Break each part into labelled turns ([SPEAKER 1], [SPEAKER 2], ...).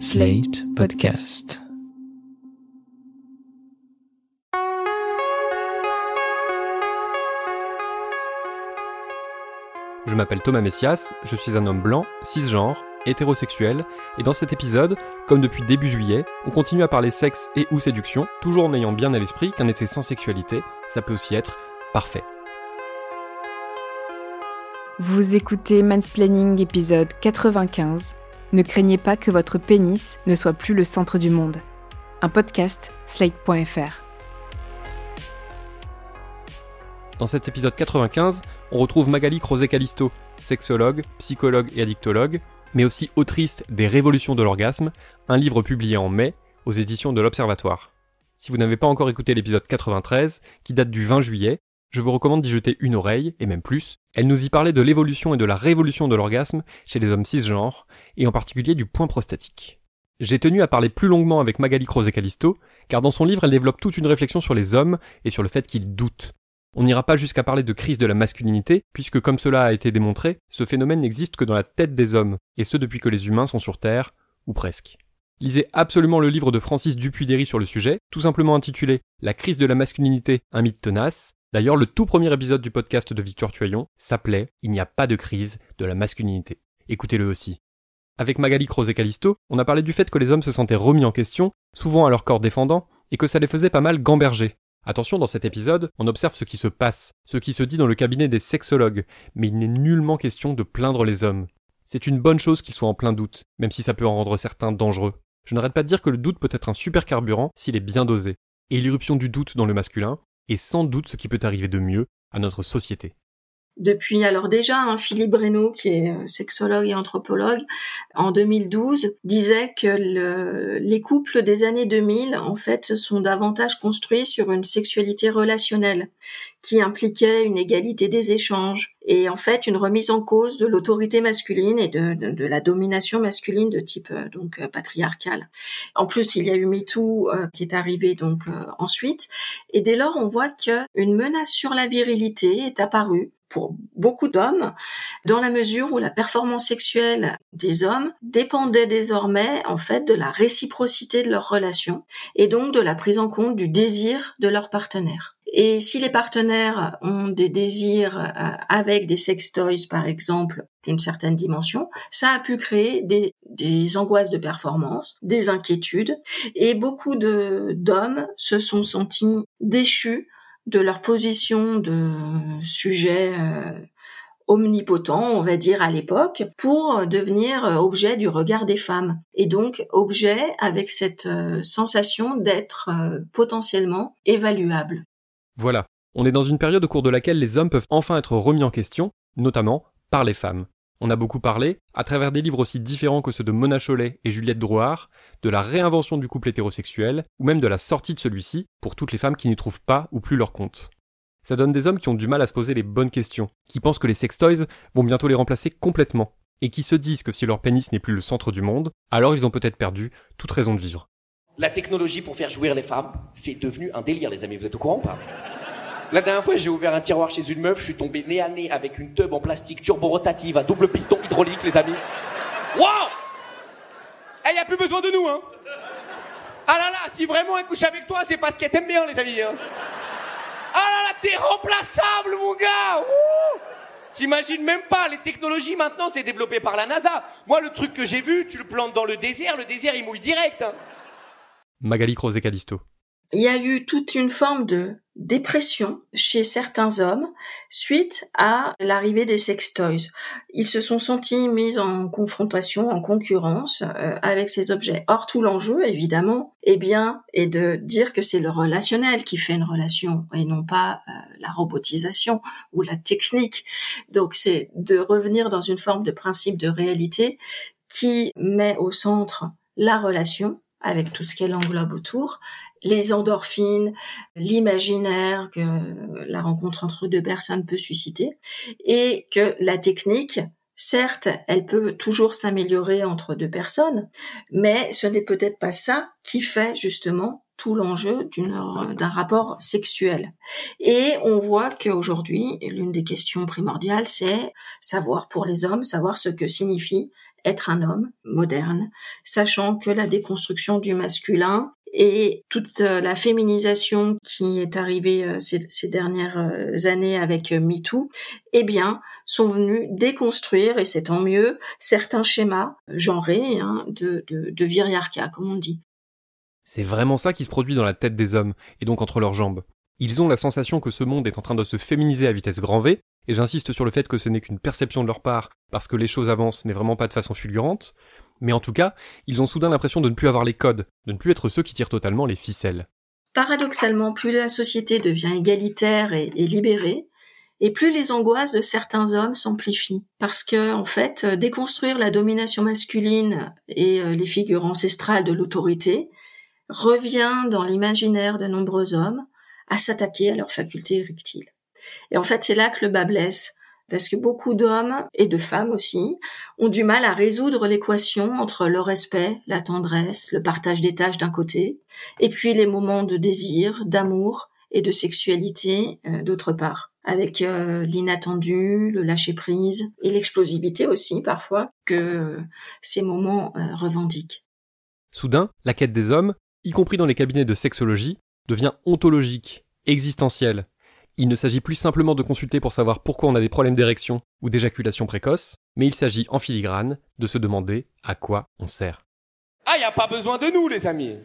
[SPEAKER 1] Slate Podcast.
[SPEAKER 2] Je m'appelle Thomas Messias, je suis un homme blanc, cisgenre, hétérosexuel, et dans cet épisode, comme depuis début juillet, on continue à parler sexe et ou séduction, toujours en ayant bien à l'esprit qu'un été sans sexualité, ça peut aussi être parfait.
[SPEAKER 3] Vous écoutez Mansplaining épisode 95. Ne craignez pas que votre pénis ne soit plus le centre du monde. Un podcast slate.fr.
[SPEAKER 2] Dans cet épisode 95, on retrouve Magali Crozet-Calisto, sexologue, psychologue et addictologue, mais aussi autrice des Révolutions de l'orgasme, un livre publié en mai aux éditions de l'Observatoire. Si vous n'avez pas encore écouté l'épisode 93, qui date du 20 juillet, je vous recommande d'y jeter une oreille, et même plus. Elle nous y parlait de l'évolution et de la révolution de l'orgasme chez les hommes cisgenres, et en particulier du point prostatique. J'ai tenu à parler plus longuement avec Magali Crozet-Calisto, car dans son livre elle développe toute une réflexion sur les hommes et sur le fait qu'ils doutent. On n'ira pas jusqu'à parler de crise de la masculinité, puisque comme cela a été démontré, ce phénomène n'existe que dans la tête des hommes, et ce depuis que les humains sont sur Terre, ou presque. Lisez absolument le livre de Francis Dupuy-Derry sur le sujet, tout simplement intitulé La crise de la masculinité, un mythe tenace, D'ailleurs, le tout premier épisode du podcast de Victor Tuyon s'appelait Il n'y a pas de crise de la masculinité. Écoutez-le aussi. Avec Magali Crozet-Calisto, on a parlé du fait que les hommes se sentaient remis en question, souvent à leur corps défendant, et que ça les faisait pas mal gamberger. Attention, dans cet épisode, on observe ce qui se passe, ce qui se dit dans le cabinet des sexologues, mais il n'est nullement question de plaindre les hommes. C'est une bonne chose qu'ils soient en plein doute, même si ça peut en rendre certains dangereux. Je n'arrête pas de dire que le doute peut être un super carburant s'il est bien dosé. Et l'irruption du doute dans le masculin, et sans doute ce qui peut arriver de mieux à notre société.
[SPEAKER 4] Depuis alors déjà, hein, Philippe Breno, qui est euh, sexologue et anthropologue, en 2012 disait que les couples des années 2000 en fait sont davantage construits sur une sexualité relationnelle qui impliquait une égalité des échanges et en fait une remise en cause de l'autorité masculine et de, la domination masculine de type euh, donc euh, patriarcal. En plus, il y a eu MeToo qui est arrivé donc ensuite et dès lors on voit qu'une menace sur la virilité est apparue pour beaucoup d'hommes, dans la mesure où la performance sexuelle des hommes dépendait désormais en fait de la réciprocité de leur relation et donc de la prise en compte du désir de leur partenaire. Et si les partenaires ont des désirs euh, avec des sextoys, par exemple, d'une certaine dimension, ça a pu créer des, angoisses de performance, des inquiétudes, et beaucoup d'hommes se sont sentis déchus de leur position de sujet euh, omnipotent, on va dire à l'époque, pour devenir euh, objet du regard des femmes. Et donc objet avec cette euh, sensation d'être potentiellement évaluable.
[SPEAKER 2] Voilà, on est dans une période au cours de laquelle les hommes peuvent enfin être remis en question, notamment par les femmes. On a beaucoup parlé, à travers des livres aussi différents que ceux de Mona Chollet et Juliette Drouard, de la réinvention du couple hétérosexuel, ou même de la sortie de celui-ci pour toutes les femmes qui n'y trouvent pas ou plus leur compte. Ça donne des hommes qui ont du mal à se poser les bonnes questions, qui pensent que les sextoys vont bientôt les remplacer complètement, et qui se disent que si leur pénis n'est plus le centre du monde, alors ils ont peut-être perdu toute raison de vivre.
[SPEAKER 5] La technologie pour faire jouir les femmes, c'est devenu un délire les amis, vous êtes au courant ou pas? La dernière fois, j'ai ouvert un tiroir chez une meuf, je suis tombé nez à nez avec une tube en plastique turbo-rotative à double piston hydraulique, les amis. Waouh Eh, y a plus besoin de nous, hein Ah là là, si vraiment elle couche avec toi, c'est parce qu'elle t'aime bien, les amis. Hein. ah là là, t'es remplaçable, mon gars T'imagines même pas, les technologies maintenant, c'est développé par la NASA. Moi, le truc que j'ai vu, tu le plantes dans le désert, le désert, il mouille direct. Hein.
[SPEAKER 2] Magali Crozet-Calisto
[SPEAKER 4] il y a eu toute une forme de dépression chez certains hommes suite à l'arrivée des sextoys. Ils se sont sentis mis en confrontation, en concurrence euh, avec ces objets. Or, tout l'enjeu, évidemment, eh bien, est de dire que c'est le relationnel qui fait une relation et non pas euh, la robotisation ou la technique. Donc, c'est de revenir dans une forme de principe de réalité qui met au centre la relation avec tout ce qu'elle englobe autour les endorphines, l'imaginaire que la rencontre entre deux personnes peut susciter, et que la technique, certes, elle peut toujours s'améliorer entre deux personnes, mais ce n'est peut-être pas ça qui fait justement tout l'enjeu d'un rapport sexuel. Et on voit qu'aujourd'hui, l'une des questions primordiales, c'est savoir pour les hommes, savoir ce que signifie être un homme moderne, sachant que la déconstruction du masculin et toute euh, la féminisation qui est arrivée euh, ces, dernières euh, années avec MeToo, eh bien, sont venus déconstruire, et c'est tant mieux, certains schémas genrés hein, de, de, de viriarcat, comme on dit.
[SPEAKER 2] C'est vraiment ça qui se produit dans la tête des hommes, et donc entre leurs jambes. Ils ont la sensation que ce monde est en train de se féminiser à vitesse grand V, et j'insiste sur le fait que ce n'est qu'une perception de leur part, parce que les choses avancent, mais vraiment pas de façon fulgurante, mais en tout cas, ils ont soudain l'impression de ne plus avoir les codes, de ne plus être ceux qui tirent totalement les ficelles.
[SPEAKER 4] Paradoxalement, plus la société devient égalitaire et, libérée, et plus les angoisses de certains hommes s'amplifient. Parce que, en fait, euh, déconstruire la domination masculine et euh, les figures ancestrales de l'autorité revient dans l'imaginaire de nombreux hommes à s'attaquer à leurs facultés érectiles. Et en fait, c'est là que le bas blesse, parce que beaucoup d'hommes et de femmes aussi ont du mal à résoudre l'équation entre le respect, la tendresse, le partage des tâches d'un côté, et puis les moments de désir, d'amour et de sexualité euh, d'autre part, avec euh, l'inattendu, le lâcher prise et l'explosivité aussi parfois que ces moments euh, revendiquent.
[SPEAKER 2] Soudain, la quête des hommes, y compris dans les cabinets de sexologie, devient ontologique, existentielle, il ne s'agit plus simplement de consulter pour savoir pourquoi on a des problèmes d'érection ou d'éjaculation précoce, mais il s'agit en filigrane de se demander à quoi on sert.
[SPEAKER 5] Ah, y a pas besoin de nous, les amis.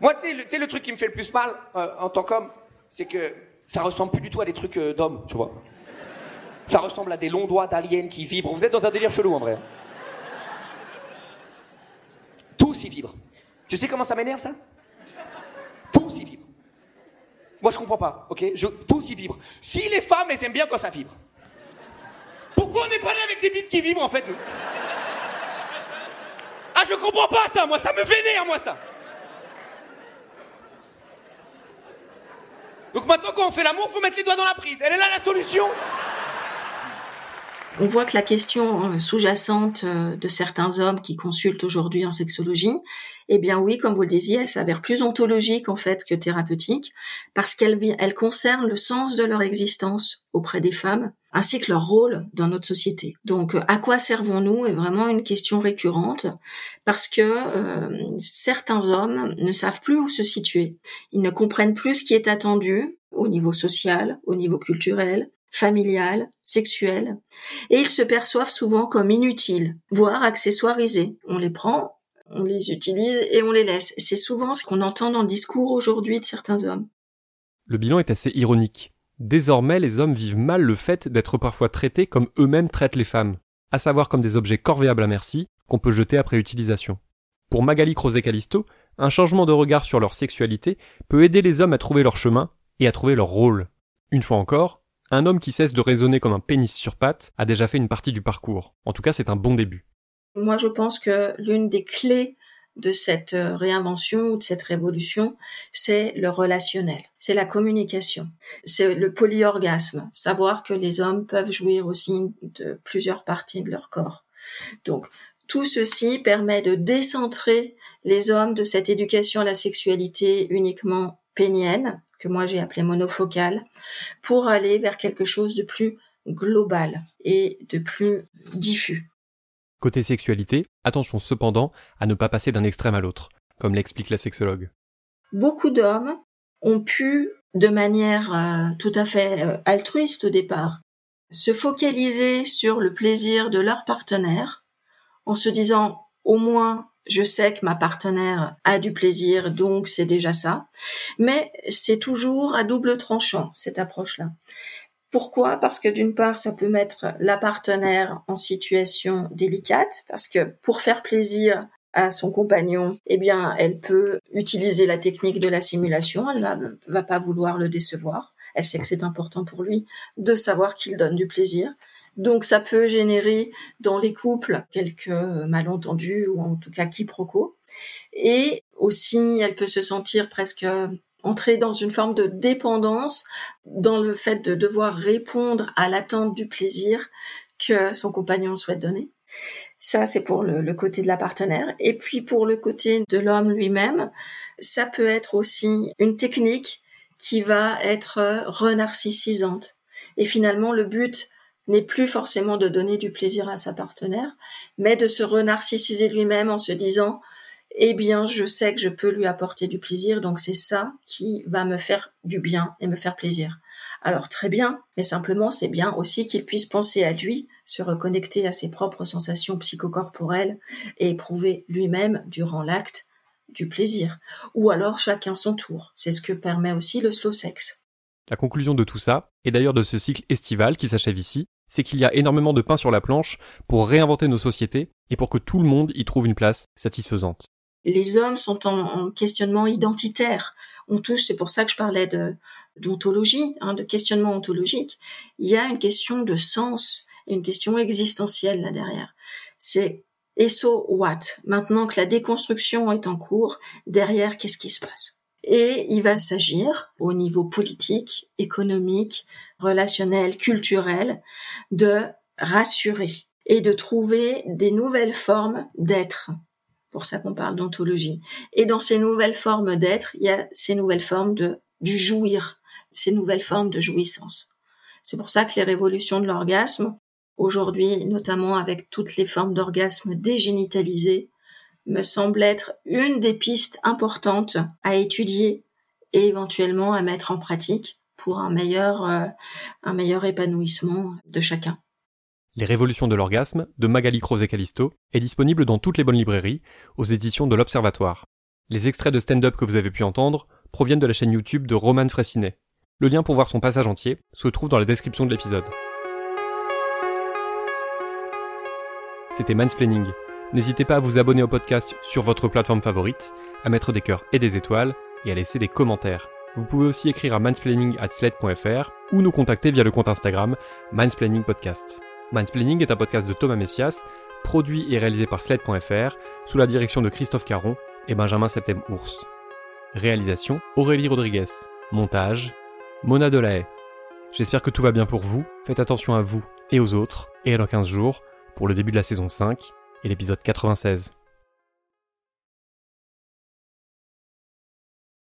[SPEAKER 5] Moi, tu sais, le, truc qui me fait le plus mal euh, en tant qu'homme, c'est que ça ressemble plus du tout à des trucs euh, d'hommes, tu vois. Ça ressemble à des longs doigts d'aliens qui vibrent. Vous êtes dans un délire chelou, en vrai. Tout s'y vibre. Tu sais comment ça m'énerve, ça? Moi, je comprends pas, ok? Je, Tout y vibre. Si les femmes, elles aiment bien quand ça vibre. Pourquoi on n'est pas là avec des bites qui vibrent, en fait, nous? Ah, je comprends pas ça, moi, ça me vénère, moi, ça Donc maintenant, quand on fait l'amour, faut mettre les doigts dans la prise. Elle est là, la solution?
[SPEAKER 4] On voit que la question euh, sous-jacente euh, de certains hommes qui consultent aujourd'hui en sexologie, eh bien oui, comme vous le disiez, elle s'avère plus ontologique en fait que thérapeutique, parce qu'elle elle concerne le sens de leur existence auprès des femmes, ainsi que leur rôle dans notre société. Donc, à quoi servons-nous est vraiment une question récurrente, parce que euh, certains hommes ne savent plus où se situer. Ils ne comprennent plus ce qui est attendu au niveau social, au niveau culturel, familial, sexuel, et ils se perçoivent souvent comme inutiles, voire accessoirisés. On les prend, on les utilise et on les laisse. C'est souvent ce qu'on entend dans le discours aujourd'hui de certains hommes.
[SPEAKER 2] Le bilan est assez ironique. Désormais, les hommes vivent mal le fait d'être parfois traités comme eux-mêmes traitent les femmes, à savoir comme des objets corvéables à merci qu'on peut jeter après utilisation. Pour Magali Crozet-Calisto, un changement de regard sur leur sexualité peut aider les hommes à trouver leur chemin et à trouver leur rôle. Une fois encore, un homme qui cesse de raisonner comme un pénis sur pattes a déjà fait une partie du parcours. En tout cas, c'est un bon début.
[SPEAKER 4] Moi, je pense que l'une des clés de cette euh, réinvention ou de cette révolution, c'est le relationnel, c'est la communication, c'est le polyorgasme, savoir que les hommes peuvent jouir aussi de plusieurs parties de leur corps. Donc, tout ceci permet de décentrer les hommes de cette éducation à la sexualité uniquement pénienne, que moi j'ai appelé monofocal, pour aller vers quelque chose de plus global et de plus diffus.
[SPEAKER 2] Côté sexualité, attention cependant à ne pas passer d'un extrême à l'autre, comme l'explique la sexologue.
[SPEAKER 4] Beaucoup d'hommes ont pu, de manière euh, tout à fait euh, altruiste au départ, se focaliser sur le plaisir de leur partenaire en se disant au moins je sais que ma partenaire a du plaisir, donc c'est déjà ça. Mais c'est toujours à double tranchant, cette approche-là. Pourquoi? Parce que d'une part, ça peut mettre la partenaire en situation délicate, parce que pour faire plaisir à son compagnon, eh bien, elle peut utiliser la technique de la simulation, elle ne va pas vouloir le décevoir. Elle sait que c'est important pour lui de savoir qu'il donne du plaisir. Donc ça peut générer dans les couples quelques malentendus ou en tout cas quiproquos. Et aussi, elle peut se sentir presque entrer dans une forme de dépendance dans le fait de devoir répondre à l'attente du plaisir que son compagnon souhaite donner. Ça, c'est pour le, le, côté de la partenaire. Et puis pour le côté de l'homme lui-même, ça peut être aussi une technique qui va être renarcissisante. Et finalement, le but n'est plus forcément de donner du plaisir à sa partenaire, mais de se renarcissiser lui-même en se disant eh bien, je sais que je peux lui apporter du plaisir, donc c'est ça qui va me faire du bien et me faire plaisir. Alors très bien, mais simplement c'est bien aussi qu'il puisse penser à lui, se reconnecter à ses propres sensations psychocorporelles et éprouver lui-même durant l'acte du plaisir. Ou alors chacun son tour. C'est ce que permet aussi le slow sex.
[SPEAKER 2] La conclusion de tout ça, et d'ailleurs de ce cycle estival qui s'achève ici, c'est qu'il y a énormément de pain sur la planche pour réinventer nos sociétés et pour que tout le monde y trouve une place satisfaisante
[SPEAKER 4] les hommes sont en, questionnement identitaire. On touche, c'est pour ça que je parlais d'ontologie, hein, de questionnement ontologique. Il y a une question de sens et une question existentielle là derrière. C'est et so what? Maintenant que la déconstruction est en cours, derrière, qu'est-ce qui se passe? Et il va s'agir, au niveau politique, économique, relationnel, culturel, de rassurer et de trouver des nouvelles formes d'être pour ça qu'on parle d'ontologie. Et dans ces nouvelles formes d'être, il y a ces nouvelles formes de du jouir, ces nouvelles formes de jouissance. C'est pour ça que les révolutions de l'orgasme, aujourd'hui, notamment avec toutes les formes d'orgasme dégénitalisées, me semblent être une des pistes importantes à étudier et éventuellement à mettre en pratique pour un meilleur, euh, un meilleur épanouissement de chacun.
[SPEAKER 2] Les Révolutions de l'orgasme de Magali Crozet Calisto est disponible dans toutes les bonnes librairies, aux éditions de l'Observatoire. Les extraits de stand-up que vous avez pu entendre proviennent de la chaîne YouTube de Roman Fressinet. Le lien pour voir son passage entier se trouve dans la description de l'épisode. C'était Mansplaining. N'hésitez pas à vous abonner au podcast sur votre plateforme favorite, à mettre des cœurs et des étoiles, et à laisser des commentaires. Vous pouvez aussi écrire à mansplaining@sled.fr ou nous contacter via le compte Instagram Mansplaining Podcast. Mansplaining est un podcast de Thomas Messias, produit et réalisé par Sled.fr, sous la direction de Christophe Caron et Benjamin Septem-Ours. Réalisation Aurélie Rodriguez. Montage Mona Delahaye. J'espère que tout va bien pour vous, faites attention à vous et aux autres, et dans 15 jours, pour le début de la saison 5 et l'épisode 96.